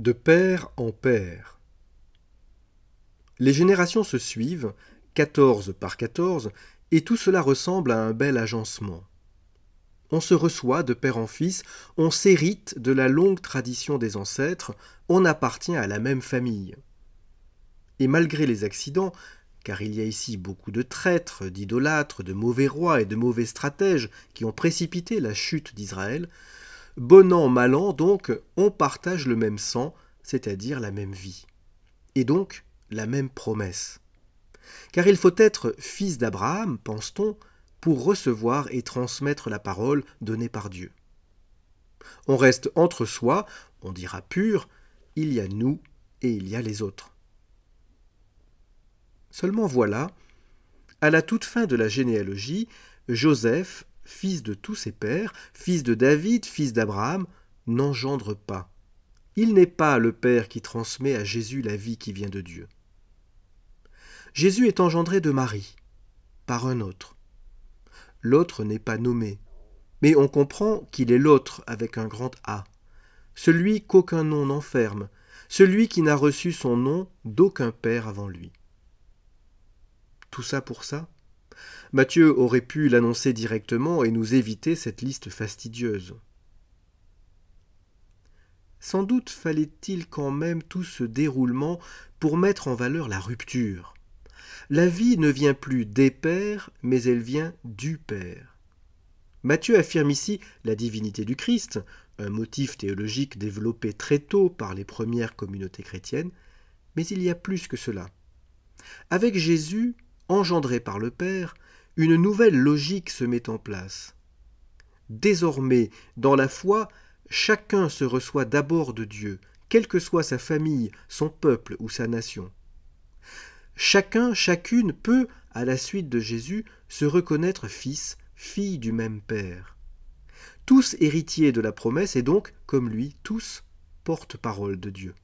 De père en père. Les générations se suivent, quatorze par quatorze, et tout cela ressemble à un bel agencement. On se reçoit de père en fils, on s'hérite de la longue tradition des ancêtres, on appartient à la même famille. Et malgré les accidents, car il y a ici beaucoup de traîtres, d'idolâtres, de mauvais rois et de mauvais stratèges qui ont précipité la chute d'Israël, bon an, mal an, donc, on partage le même sang, c'est-à-dire la même vie. Et donc, la même promesse. Car il faut être fils d'Abraham, pense-t-on, pour recevoir et transmettre la parole donnée par Dieu. On reste entre soi, on dira pur, il y a nous et il y a les autres. Seulement voilà, à la toute fin de la généalogie, Joseph, fils de tous ses pères, fils de David, fils d'Abraham, n'engendre pas. Il n'est pas le Père qui transmet à Jésus la vie qui vient de Dieu. Jésus est engendré de Marie, par un autre. L'autre n'est pas nommé, mais on comprend qu'il est l'autre avec un grand A, celui qu'aucun nom n'enferme, celui qui n'a reçu son nom d'aucun père avant lui. Tout ça pour ça Matthieu aurait pu l'annoncer directement et nous éviter cette liste fastidieuse. Sans doute fallait-il quand même tout ce déroulement pour mettre en valeur la rupture. La vie ne vient plus des pères, mais elle vient du Père. Matthieu affirme ici la divinité du Christ, un motif théologique développé très tôt par les premières communautés chrétiennes, mais il y a plus que cela. Avec Jésus, engendré par le Père, une nouvelle logique se met en place. Désormais, dans la foi, chacun se reçoit d'abord de Dieu, quelle que soit sa famille, son peuple ou sa nation. Chacun, chacune peut, à la suite de Jésus, se reconnaître fils, fille du même Père. Tous héritiers de la promesse et donc, comme lui, tous porte-parole de Dieu.